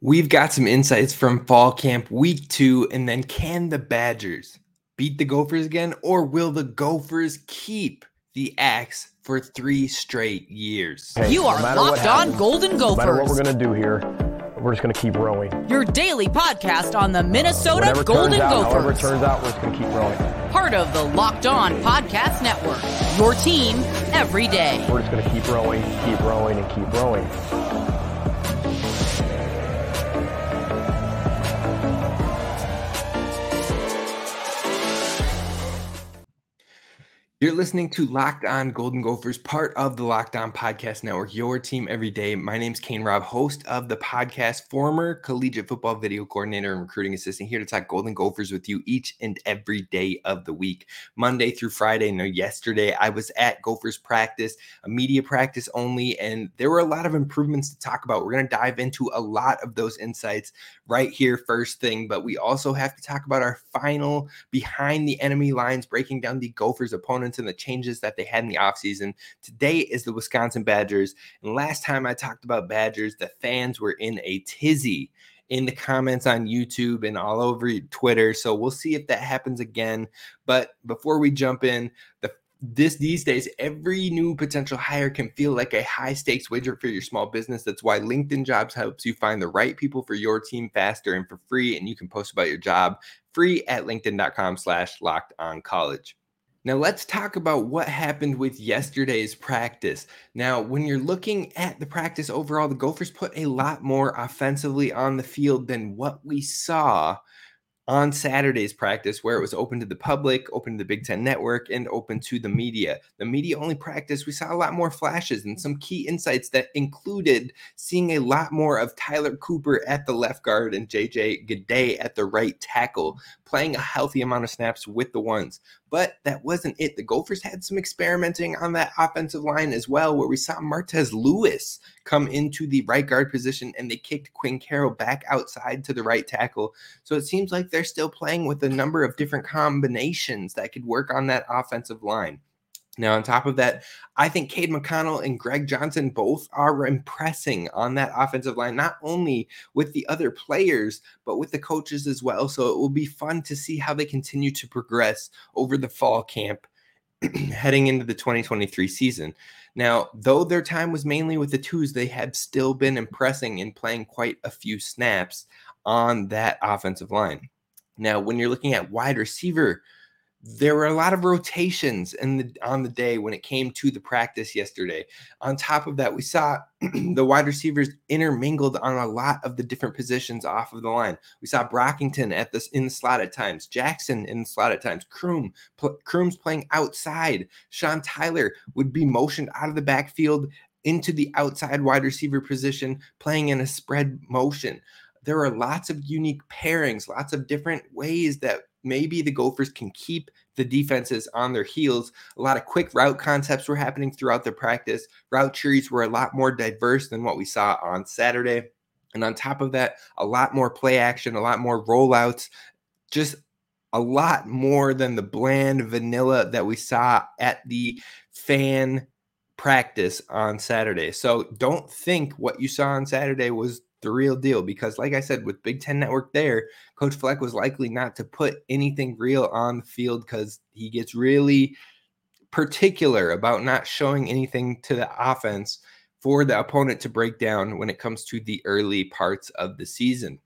We've got some insights from fall camp week two, and then can the Badgers beat the Gophers again, or will the Gophers keep the axe for three straight years? Hey, you are no locked on Golden Gophers. No matter what we're going to do here, we're just going to keep rowing. Your daily podcast on the Minnesota Whatever Golden out, Gophers. However it turns out, we're just going to keep rowing. Part of the Locked On Podcast Network. Your team every day. We're just going to keep rowing, keep rowing, and keep rowing. You're listening to Locked On Golden Gophers, part of the Locked On Podcast Network, your team every day. My name's Kane Rob, host of the podcast, former collegiate football video coordinator and recruiting assistant, here to talk Golden Gophers with you each and every day of the week, Monday through Friday. No, yesterday I was at Gophers practice, a media practice only, and there were a lot of improvements to talk about. We're going to dive into a lot of those insights right here, first thing, but we also have to talk about our final behind the enemy lines, breaking down the Gophers' opponents and the changes that they had in the offseason. Today is the Wisconsin Badgers. And last time I talked about Badgers, the fans were in a tizzy in the comments on YouTube and all over Twitter. So we'll see if that happens again. But before we jump in, the this these days every new potential hire can feel like a high stakes wager for your small business that's why linkedin jobs helps you find the right people for your team faster and for free and you can post about your job free at linkedin.com slash locked on college now, let's talk about what happened with yesterday's practice. Now, when you're looking at the practice overall, the Gophers put a lot more offensively on the field than what we saw on Saturday's practice, where it was open to the public, open to the Big Ten Network, and open to the media. The media only practice, we saw a lot more flashes and some key insights that included seeing a lot more of Tyler Cooper at the left guard and JJ Gade at the right tackle, playing a healthy amount of snaps with the ones. But that wasn't it. The Gophers had some experimenting on that offensive line as well, where we saw Martez Lewis come into the right guard position and they kicked Quinn Carroll back outside to the right tackle. So it seems like they're still playing with a number of different combinations that could work on that offensive line. Now, on top of that, I think Cade McConnell and Greg Johnson both are impressing on that offensive line, not only with the other players, but with the coaches as well. So it will be fun to see how they continue to progress over the fall camp heading into the 2023 season. Now, though their time was mainly with the twos, they have still been impressing and playing quite a few snaps on that offensive line. Now, when you're looking at wide receiver, there were a lot of rotations the on the day when it came to the practice yesterday. On top of that, we saw the wide receivers intermingled on a lot of the different positions off of the line. We saw Brockington at this in the slot at times, Jackson in the slot at times, Croom, pl- Croom's playing outside. Sean Tyler would be motioned out of the backfield into the outside wide receiver position, playing in a spread motion. There are lots of unique pairings, lots of different ways that maybe the Gophers can keep the defenses on their heels. A lot of quick route concepts were happening throughout the practice. Route trees were a lot more diverse than what we saw on Saturday. And on top of that, a lot more play action, a lot more rollouts, just a lot more than the bland vanilla that we saw at the fan practice on Saturday. So don't think what you saw on Saturday was the real deal because like i said with big ten network there coach fleck was likely not to put anything real on the field because he gets really particular about not showing anything to the offense for the opponent to break down when it comes to the early parts of the season.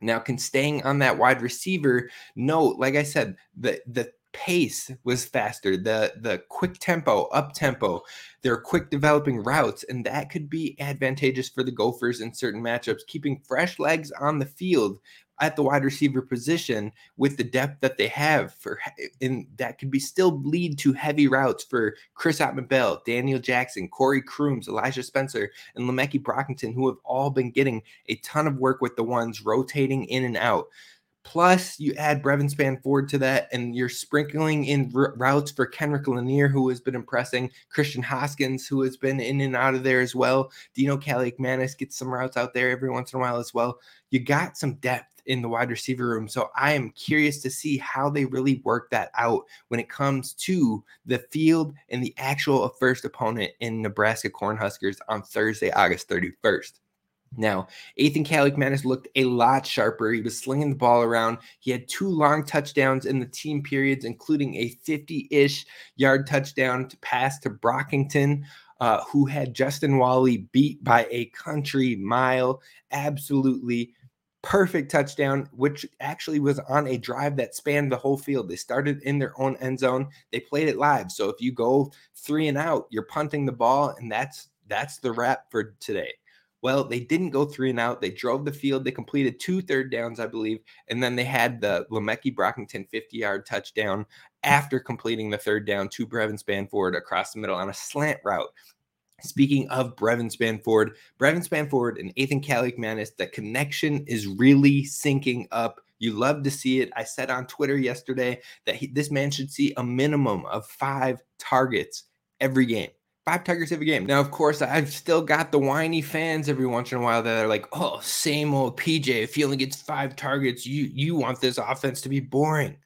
Now can staying on that wide receiver note like i said the the pace was faster the the quick tempo up tempo their quick developing routes and that could be advantageous for the gophers in certain matchups keeping fresh legs on the field at the wide receiver position with the depth that they have for and that could be still lead to heavy routes for Chris Autman-Bell, Daniel Jackson, Corey Crooms, Elijah Spencer, and Le'Meke Brockington, who have all been getting a ton of work with the ones rotating in and out. Plus, you add Brevyn Spann-Ford to that, and you're sprinkling in r- routes for Kenric Lanier, who has been impressing, Christian Hoskins, who has been in and out of there as well. Dino Kaliakmanis gets some routes out there every once in a while as well. You got some depth in the wide receiver room. So I am curious to see how they really work that out when it comes to the field and the actual uh, first opponent in Nebraska Cornhuskers on Thursday, August 31st. Now, Ethan Kaliakmanis looked a lot sharper. He was slinging the ball around. He had two long touchdowns in the team periods, including a 50 ish yard touchdown to pass to Brockington, uh, who had Justin Walley beat by a country mile. Absolutely perfect touchdown, which actually was on a drive that spanned the whole field. They started in their own end zone. They played it live. So if you go three and out, you're punting the ball, and that's that's the wrap for today. Well, they didn't go three and out. They drove the field. They completed two third downs, I believe. And then they had the Le'Meke Brockington 50 yard touchdown after completing the third down to Brevyn Spann-Ford across the middle on a slant route. Speaking of Brevyn Spann-Ford, Brevyn Spann-Ford and Ethan Kaliakmanis, the connection is really syncing up. You love to see it. I said on Twitter yesterday that he, this man should see a minimum of five targets every game five targets every game. Now, of course, I've still got the whiny fans every once in a while that are like, "Oh, same old PJ. Only gets five targets, you you want this offense to be boring."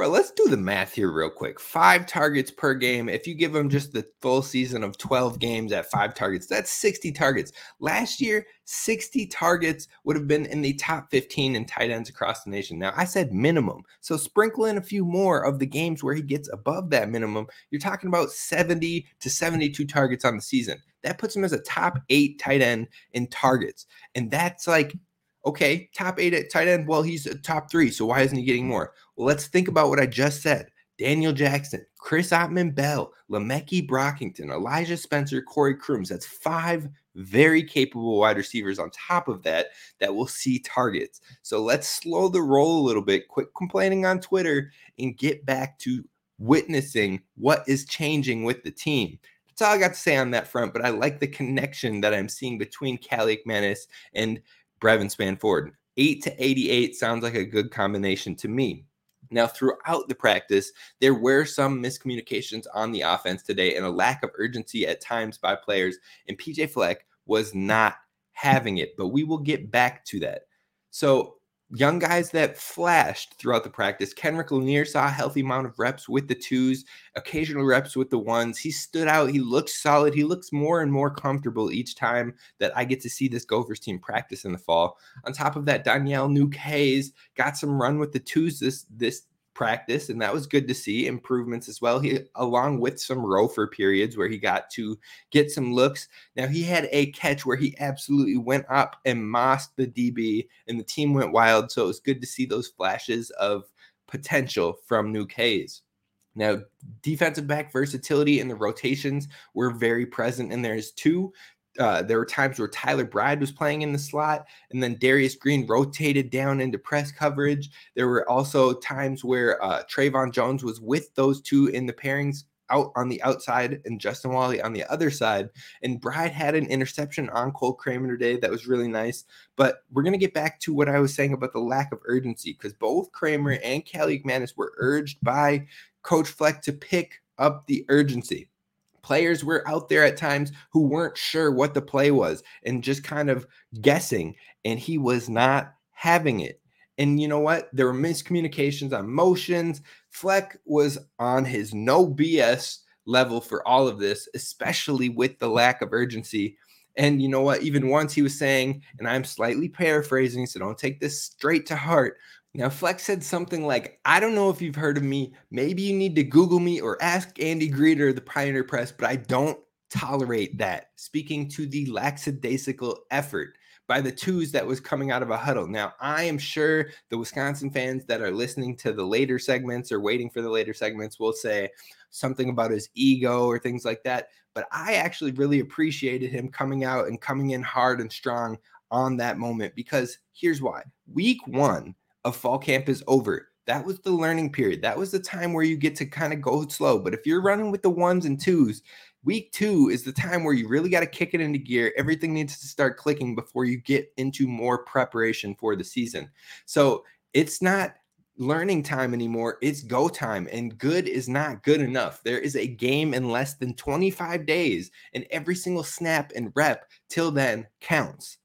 Bro, let's do the math here real quick. Five targets per game. If you give them mm-hmm. just the full season of 12 games at five targets, that's 60 targets. Last year, 60 targets would have been in the top 15 in tight ends across the nation. Now, I said minimum. So sprinkle in a few more of the games where he gets above that minimum. You're talking about 70 to 72 targets on the season. That puts him as a top eight tight end in targets. And that's like Okay, top eight at tight end. Well, he's a top three. So why isn't he getting more? Well, let's think about what I just said. Daniel Jackson, Chris Autman-Bell, Le'Meke Brockington, Elijah Spencer, Corey Crooms. That's five very capable wide receivers on top of that that will see targets. So let's slow the roll a little bit, quit complaining on Twitter, and get back to witnessing what is changing with the team. That's all I got to say on that front, but I like the connection that I'm seeing between Kaliakmanis and Brevyn Spann-Ford. 8 to 88 sounds like a good combination to me. Now, throughout the practice, there were some miscommunications on the offense today and a lack of urgency at times by players, and PJ Fleck was not having it, but we will get back to that. So, young guys that flashed throughout the practice. Kenric Lanier saw a healthy amount of reps with the twos, occasional reps with the ones. He stood out. He looks solid. He looks more and more comfortable each time that I get to see this Gophers team practice in the fall. On top of that, Danielle Nuke Hayes got some run with the twos this this practice, and that was good to see improvements as well. He, along with some Rofer periods where he got to get some looks. Now he had a catch where he absolutely went up and mossed the DB, and the team went wild. So it was good to see those flashes of potential from Nuke Hayes. Now, defensive back versatility and the rotations were very present in there's too. Uh, there were times where Tyler Bride was playing in the slot, and then Darius Green rotated down into press coverage. There were also times where uh, Trayvon Jones was with those two in the pairings out on the outside and Justin Walley on the other side. And Bride had an interception on Cole Kramer today that was really nice. But we're going to get back to what I was saying about the lack of urgency because both Kramer and Kaliakmanis were urged by Coach Fleck to pick up the urgency players were out there at times who weren't sure what the play was and just kind of guessing, and he was not having it. And you know what? There were miscommunications on motions. Fleck was on his no BS level for all of this, especially with the lack of urgency. And you know what? Even once he was saying, and I'm slightly paraphrasing, so don't take this straight to heart, now, Fleck said something like, I don't know if you've heard of me. Maybe you need to Google me or ask Andy Greder, the Pioneer Press, but I don't tolerate that. Speaking to the lackadaisical effort by the twos that was coming out of a huddle. Now, I am sure the Wisconsin fans that are listening to the later segments or waiting for the later segments will say something about his ego or things like that. But I actually really appreciated him coming out and coming in hard and strong on that moment because here's why. Week one, of fall camp is over. That was the learning period. That was the time where you get to kind of go slow. But if you're running with the ones and twos, week two is the time where you really got to kick it into gear. Everything needs to start clicking before you get into more preparation for the season. So it's not learning time anymore. It's go time, and good is not good enough. There is a game in less than 25 days, and every single snap and rep till then counts.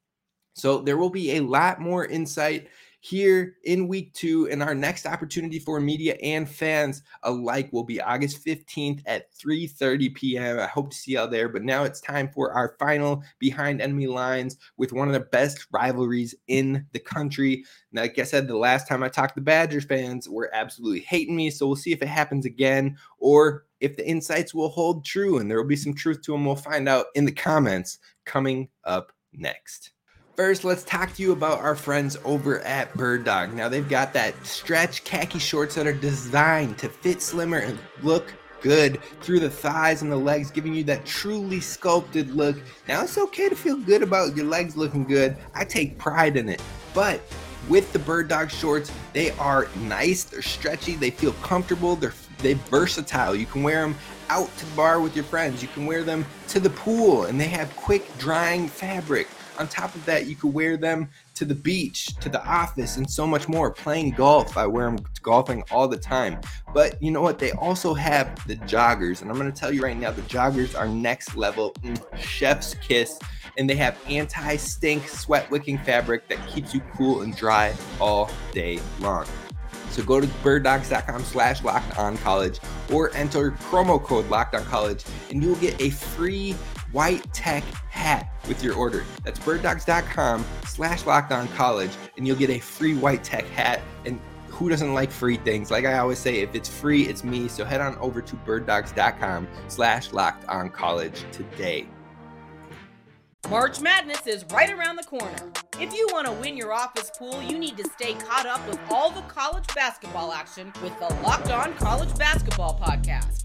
So there will be a lot more insight here in week two. And our next opportunity for media and fans alike will be August 15th at 3:30 p.m. I hope to see y'all there. But now it's time for our final behind enemy lines with one of the best rivalries in the country. And like I said, the last time I talked to Badgers fans were absolutely hating me. So we'll see if it happens again or if the insights will hold true and there will be some truth to them. We'll find out in the comments coming up next. First, let's talk to you about our friends over at Bird Dog. Now, they've got that stretch khaki shorts that are designed to fit slimmer and look good through the thighs and the legs, giving you that truly sculpted look. Now, it's okay to feel good about your legs looking good. I take pride in it. But with the Bird Dog shorts, they are nice, they're stretchy, they feel comfortable, they're they versatile. You can wear them out to the bar with your friends. You can wear them to the pool, and they have quick drying fabric. On top of that, you could wear them to the beach, to the office, and so much more. Playing golf, I wear them golfing all the time. But you know what? They also have the joggers, and I'm going to tell you right now, the joggers are next level, mm, chef's kiss, and they have anti-stink, sweat-wicking fabric that keeps you cool and dry all day long. So go to birddogs.com slash locked on college or enter promo code locked on college and you will get a free white tech hat with your order. That's birddogs.com slash college, and you'll get a free white tech hat. And who doesn't like free things? Like I always say, if it's free, it's me. So head on over to birddogs.com slash college today. March Madness is right around the corner. If you want to win your office pool, you need to stay caught up with all the college basketball action with the Locked On College Basketball Podcast.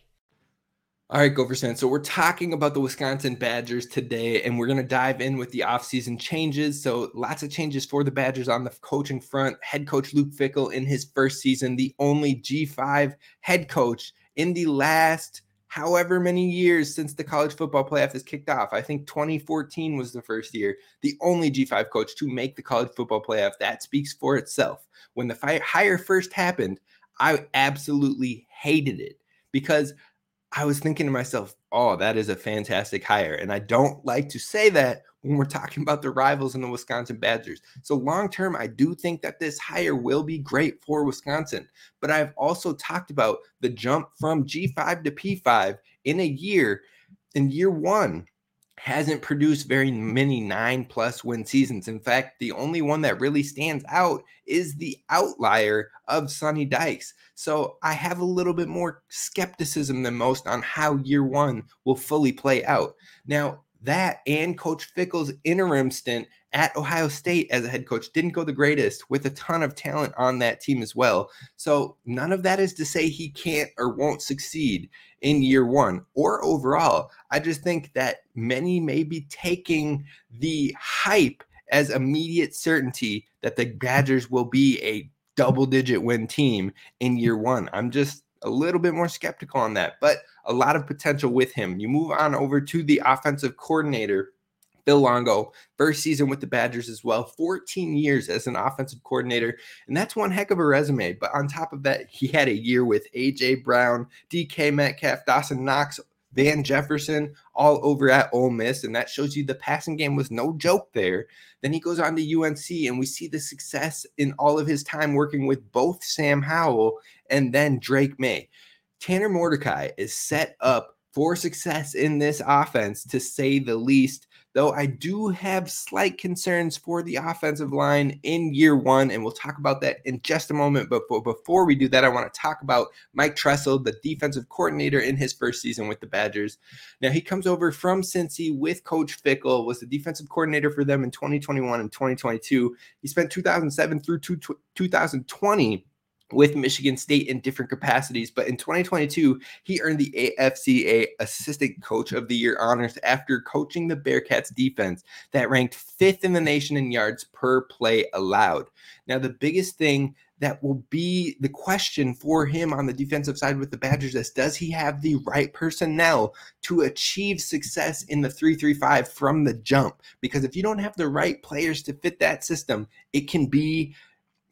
All right, Gophers fans. So we're talking about the Wisconsin Badgers today, and we're going to dive in with the offseason changes. So lots of changes for the Badgers on the coaching front. Head coach Luke Fickell in his first season, the only G5 head coach in the last however many years since the college football playoff has kicked off. I think 2014 was the first year, the only G5 coach to make the college football playoff. That speaks for itself. When the fire, hire first happened, I absolutely hated it because – I was thinking to myself, oh, that is a fantastic hire. And I don't like to say that when we're talking about the rivals in the Wisconsin Badgers. So, long term, I do think that this hire will be great for Wisconsin. But I've also talked about the jump from G5 to P5 in a year. In year one, hasn't produced very many nine plus win seasons. In fact, the only one that really stands out is the outlier of Sonny Dykes. So I have a little bit more skepticism than most on how year one will fully play out. Now, that and Coach Fickell's interim stint at Ohio State as a head coach didn't go the greatest with a ton of talent on that team as well. So none of that is to say he can't or won't succeed in year one or overall. I just think that many may be taking the hype as immediate certainty that the Badgers will be a double digit win team in year one. I'm just a little bit more skeptical on that, but a lot of potential with him. You move on over to the offensive coordinator Phil Longo, first season with the Badgers as well, 14 years as an offensive coordinator. And that's one heck of a resume. But on top of that, he had a year with A.J. Brown, DK Metcalf, Dawson Knox, Van Jefferson all over at Ole Miss. And that shows you the passing game was no joke there. Then he goes on to UNC, and we see the success in all of his time working with both Sam Howell and then Drake Maye. Tanner Mordecai is set up for success in this offense, to say the least though I do have slight concerns for the offensive line in year one, and we'll talk about that in just a moment. But before we do that, I want to talk about Mike Tressel, the defensive coordinator in his first season with the Badgers. Now, he comes over from Cincy with Coach Fickell, was the defensive coordinator for them in 2021 and 2022. He spent 2007 through 2020 with Michigan State in different capacities. But in 2022, he earned the AFCA Assistant Coach of the Year honors after coaching the Bearcats defense that ranked fifth in the nation in yards per play allowed. Now, the biggest thing that will be the question for him on the defensive side with the Badgers is does he have the right personnel to achieve success in the 335 from the jump? Because if you don't have the right players to fit that system, it can be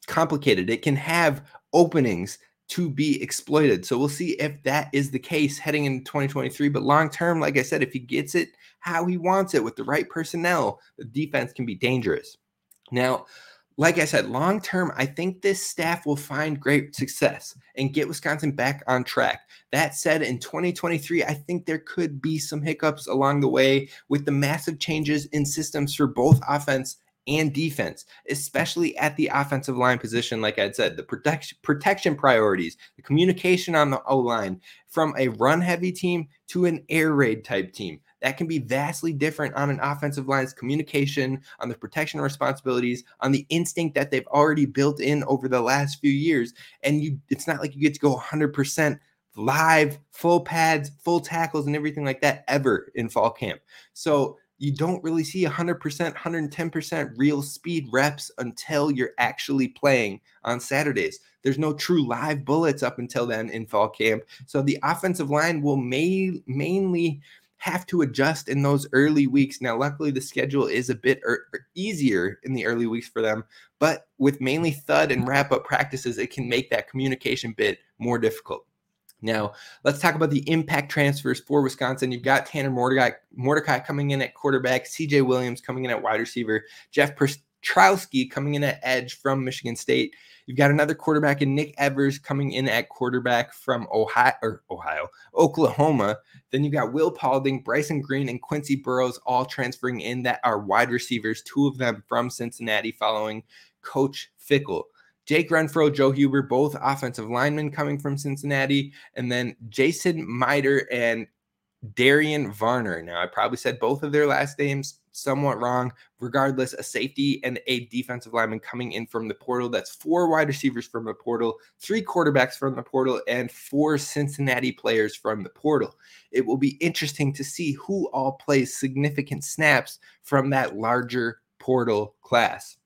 complicated. It can have openings to be exploited. So we'll see if that is the case heading into 2023. But long term, like I said, if he gets it how he wants it with the right personnel, the defense can be dangerous. Now, like I said, long term, I think this staff will find great success and get Wisconsin back on track. That said, in 2023, I think there could be some hiccups along the way with the massive changes in systems for both offense and defense, especially at the offensive line position. Like I said, the protection protection priorities, the communication on the O line from a run heavy team to an air raid type team. That can be vastly different on an offensive line's communication, on the protection responsibilities, on the instinct that they've already built in over the last few years. And you, it's not like you get to go 100% live, full pads, full tackles, and everything like that ever in fall camp. So you don't really see 100%, 110% real speed reps until you're actually playing on Saturdays. There's no true live bullets up until then in fall camp. So the offensive line will may, mainly have to adjust in those early weeks. Now, luckily, the schedule is a bit er- er, easier in the early weeks for them, but with mainly thud and wrap up practices, it can make that communication bit more difficult. Now, let's talk about the impact transfers for Wisconsin. You've got Tanner Mordecai, Mordecai coming in at quarterback, CJ Williams coming in at wide receiver, Jeff Pietrowski coming in at edge from Michigan State. You've got another quarterback in Nick Evers coming in at quarterback from Ohio or Ohio, Oklahoma. Then you've got Will Pauling, Bryson Green, and Quincy Burroughs all transferring in that are wide receivers, two of them from Cincinnati following Coach Fickell. Jake Renfro, Joe Huber, both offensive linemen coming from Cincinnati, and then Jason Maitre and Darian Varner. Now, I probably said both of their last names somewhat wrong. Regardless, a safety and a defensive lineman coming in from the portal. That's four wide receivers from the portal, three quarterbacks from the portal, and four Cincinnati players from the portal. It will be interesting to see who all plays significant snaps from that larger portal class.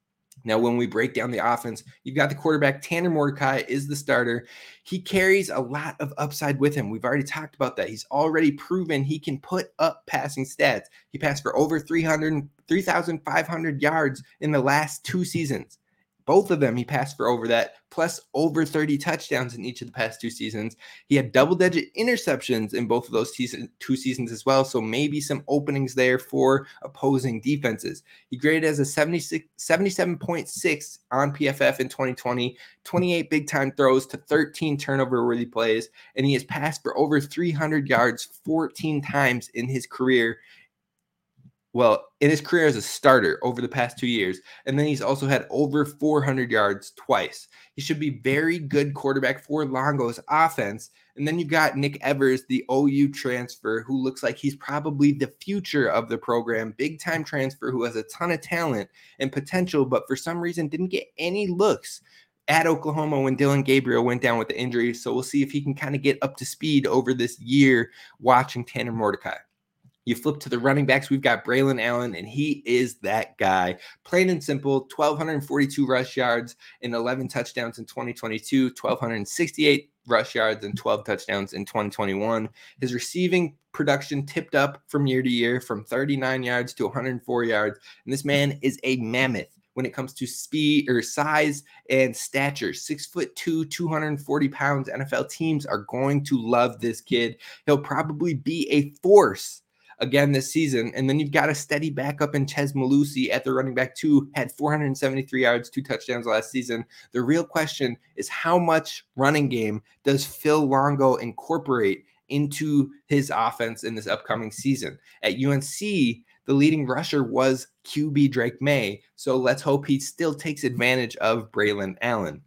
Now, when we break down the offense, you've got the quarterback, Tanner Mordecai is the starter. He carries a lot of upside with him. We've already talked about that. He's already proven he can put up passing stats. He passed for over 300, 3,500 yards in the last two seasons. Both of them, he passed for over that, plus over 30 touchdowns in each of the past two seasons. He had double digit interceptions in both of those season, two seasons as well. So maybe some openings there for opposing defenses. He graded as a 76, 77.6 on PFF in 2020, 28 big time throws to 13 turnover worthy plays, and he has passed for over 300 yards 14 times in his career well, in his career as a starter over the past two years. And then he's also had over 400 yards twice. He should be very good quarterback for Longo's offense. And then you've got Nick Evers, the OU transfer, who looks like he's probably the future of the program. Big time transfer who has a ton of talent and potential, but for some reason didn't get any looks at Oklahoma when Dillon Gabriel went down with the injury. So we'll see if he can kind of get up to speed over this year watching Tanner Mordecai. You flip to the running backs, we've got Braylon Allen, and he is that guy. Plain and simple 1,242 rush yards and 11 touchdowns in 2022, 1,268 rush yards and 12 touchdowns in 2021. His receiving production tipped up from year to year from 39 yards to 104 yards. And this man is a mammoth when it comes to speed or size and stature. Six foot two, 240 pounds. NFL teams are going to love this kid. He'll probably be a force again this season. And then you've got a steady backup in Chez Mellusi at the running back two, had 473 yards, two touchdowns last season. The real question is how much running game does Phil Longo incorporate into his offense in this upcoming season? At UNC, the leading rusher was QB Drake Maye. So let's hope he still takes advantage of Braylon Allen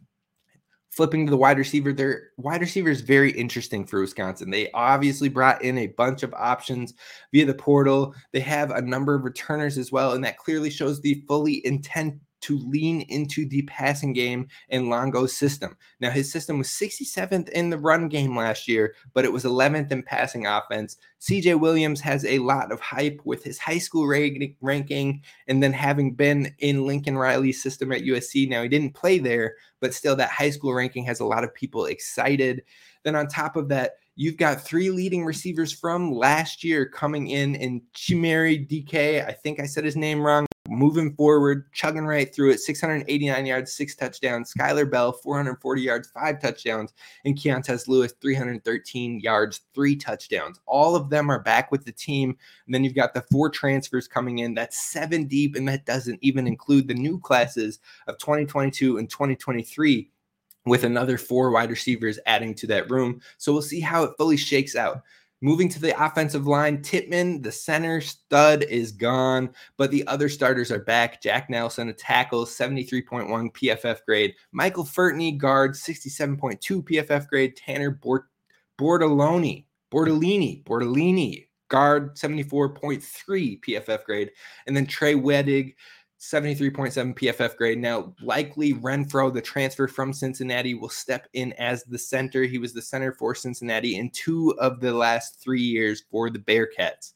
flipping to the wide receiver, their wide receiver is very interesting for Wisconsin. They obviously brought in a bunch of options via the portal. They have a number of returners as well, and that clearly shows the fully intent to lean into the passing game and Longo's system. Now, his system was 67th in the run game last year, but it was 11th in passing offense. CJ Williams has a lot of hype with his high school ranking and then having been in Lincoln Riley's system at USC. Now, he didn't play there, but still, that high school ranking has a lot of people excited. Then, on top of that, You've got three leading receivers from last year coming in in Chimere DK. I think I said his name wrong. Moving forward, chugging right through it, 689 yards, six touchdowns. Skylar Bell, 440 yards, five touchdowns. And Keontez Lewis, 313 yards, three touchdowns. All of them are back with the team. And then you've got the four transfers coming in. That's seven deep, and that doesn't even include the new classes of 2022 and 2023 with another four wide receivers adding to that room. So we'll see how it fully shakes out. Moving to the offensive line, Tippmann, the center stud, is gone, but the other starters are back. Jack Nelson, a tackle, 73.1 PFF grade. Michael Furtney, guard, 67.2 PFF grade. Tanner Bort- Bortoloni, Bortolini, Bortolini, guard, 74.3 PFF grade. And then Trey Wedig, 73.7 PFF grade. Now, likely Renfro, the transfer from Cincinnati, will step in as the center. He was the center for Cincinnati in two of the last three years for the Bearcats.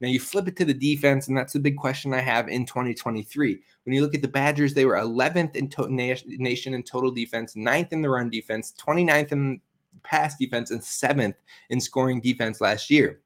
Now, you flip it to the defense, and that's the big question I have in 2023. When you look at the Badgers, they were 11th in to- nation in total defense, 9th in the run defense, 29th in pass defense, and 7th in scoring defense last year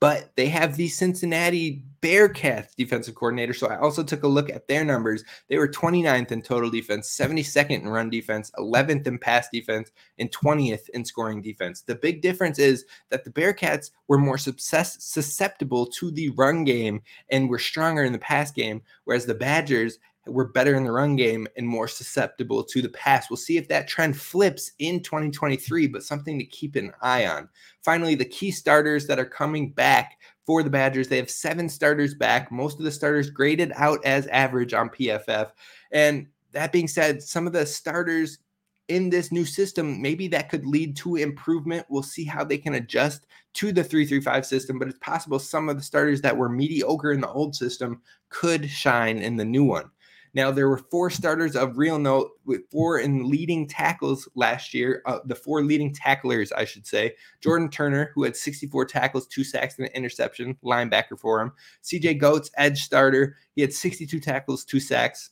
but they have the Cincinnati Bearcats defensive coordinator. So I also took a look at their numbers. They were 29th in total defense, 72nd in run defense, 11th in pass defense, and 20th in scoring defense. The big difference is that the Bearcats were more susceptible to the run game and were stronger in the pass game, whereas the Badgers were better in the run game and more susceptible to the pass. We'll see if that trend flips in 2023, but something to keep an eye on. Finally, the key starters that are coming back for the Badgers. They have seven starters back, most of the starters graded out as average on PFF. And that being said, some of the starters in this new system, maybe that could lead to improvement. We'll see how they can adjust to the 335 system, but it's possible some of the starters that were mediocre in the old system could shine in the new one. Now, there were four starters of real note with four in leading tackles last year. Uh, the four leading tacklers, I should say. Jordan Turner, who had 64 tackles, two sacks, and an interception, linebacker for him. CJ Goetz, edge starter. He had 62 tackles, two sacks.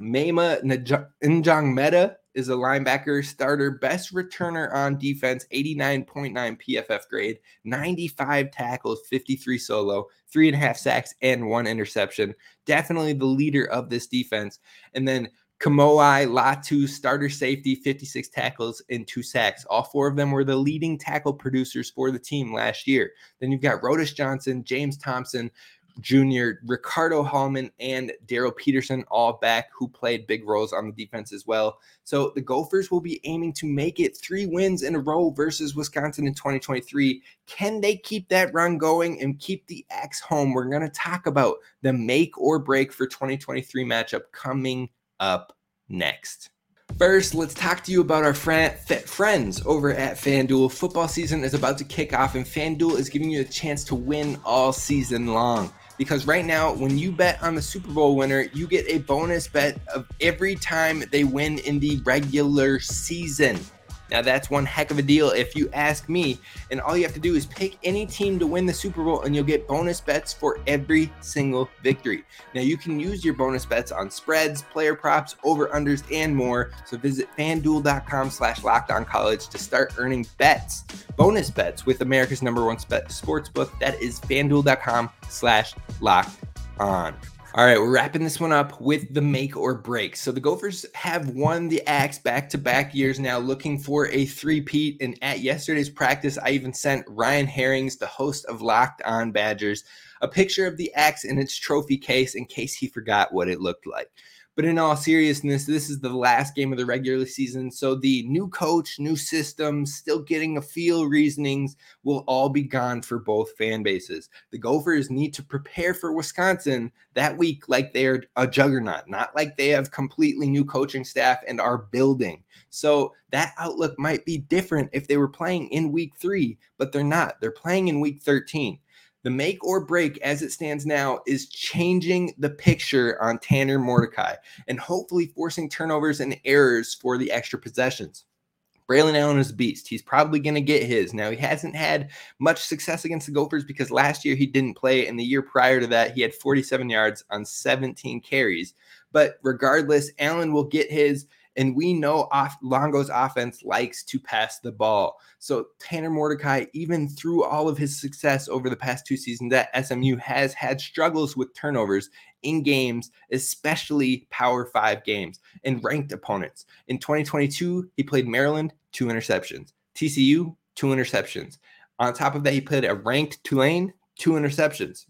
Mema Maema Njongmeta is a linebacker starter, best returner on defense, 89.9 PFF grade, 95 tackles, 53 solo, three and a half sacks, and one interception. Definitely the leader of this defense. And then Kamoi Latu, starter safety, 56 tackles and two sacks. All four of them were the leading tackle producers for the team last year. Then you've got Rodas Johnson, James Thompson, Jr., Ricardo Hallman, and Daryl Peterson, all back, who played big roles on the defense as well. So the Gophers will be aiming to make it three wins in a row versus Wisconsin in 2023. Can they keep that run going and keep the Axe home? We're going to talk about the make or break for 2023 matchup coming up next. First, let's talk to you about our friends over at FanDuel. Football season is about to kick off, and FanDuel is giving you a chance to win all season long because right now, when you bet on the Super Bowl winner, you get a bonus bet of every time they win in the regular season. Now, that's one heck of a deal if you ask me. And all you have to do is pick any team to win the Super Bowl, and you'll get bonus bets for every single victory. Now, you can use your bonus bets on spreads, player props, over unders, and more. So visit fanduel.com slash college to start earning bets, bonus bets with America's number one sports book. That is fanduel.com slash locked on. All right, we're wrapping this one up with the make or break. So the Gophers have won the Axe back to back years now, looking for a three-peat. And at yesterday's practice, I even sent Ryan Herrings, the host of Locked On Badgers, a picture of the Axe in its trophy case in case he forgot what it looked like. But in all seriousness, this is the last game of the regular season. So the new coach, new system, still getting a feel reasonings will all be gone for both fan bases. The Gophers need to prepare for Wisconsin that week like they're a juggernaut, not like they have completely new coaching staff and are building. So that outlook might be different if they were playing in week three, but they're not. They're playing in week 13 The make or break as it stands now is changing the picture on Tanner Mordecai and hopefully forcing turnovers and errors for the extra possessions. Braylon Allen is a beast. He's probably going to get his. Now, he hasn't had much success against the Gophers because last year he didn't play, and the year prior to that, he had 47 yards on 17 carries. But regardless, Allen will get his. And we know off, Longo's offense likes to pass the ball. So Tanner Mordecai, even through all of his success over the past two seasons at SMU, has had struggles with turnovers in games, especially Power Five games and ranked opponents. In 2022, he played Maryland, two interceptions. TCU, two interceptions. On top of that, he played a ranked Tulane, two interceptions.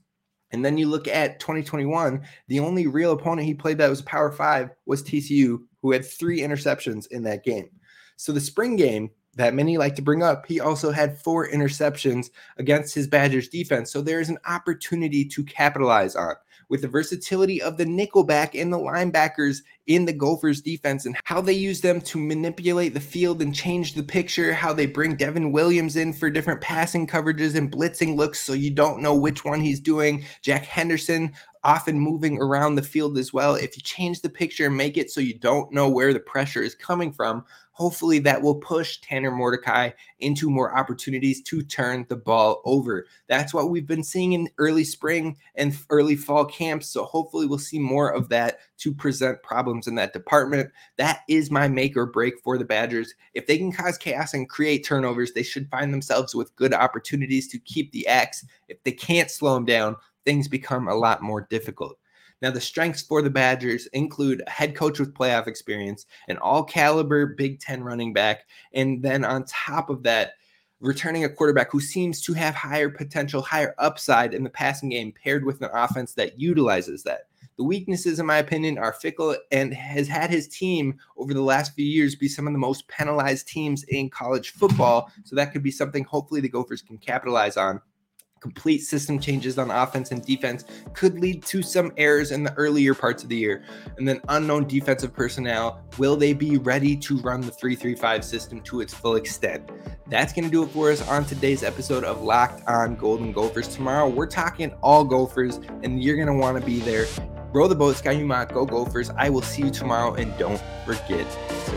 And then you look at 2021, the only real opponent he played that was Power Five was TCU, who had three interceptions in that game. So the spring game that many like to bring up, he also had four interceptions against his Badgers defense. So there is an opportunity to capitalize on with the versatility of the nickelback and the linebackers in the Gophers defense and how they use them to manipulate the field and change the picture, how they bring Devin Williams in for different passing coverages and blitzing looks so you don't know which one he's doing. Jack Henderson often moving around the field as well. If you change the picture and make it so you don't know where the pressure is coming from, hopefully that will push Tanner Mordecai into more opportunities to turn the ball over. That's what we've been seeing in early spring and early fall camps. So hopefully we'll see more of that to present problems in that department. That is my make or break for the Badgers. If they can cause chaos and create turnovers, they should find themselves with good opportunities to keep the Axe. If they can't slow them down, things become a lot more difficult. Now, the strengths for the Badgers include a head coach with playoff experience, an all caliber Big Ten running back, and then on top of that, returning a quarterback who seems to have higher potential, higher upside in the passing game, paired with an offense that utilizes that. The weaknesses, in my opinion, are Fickell and has had his team over the last few years be some of the most penalized teams in college football. So that could be something hopefully the Gophers can capitalize on complete system changes on offense and defense could lead to some errors in the earlier parts of the year. And then unknown defensive personnel, will they be ready to run the 335 system to its full extent? That's going to do it for us on today's episode of Locked on Golden Gophers. Tomorrow, we're talking all Gophers, and you're going to want to be there. Row the boat, Ski-U-Mah, go Gophers. I will see you tomorrow, and don't forget to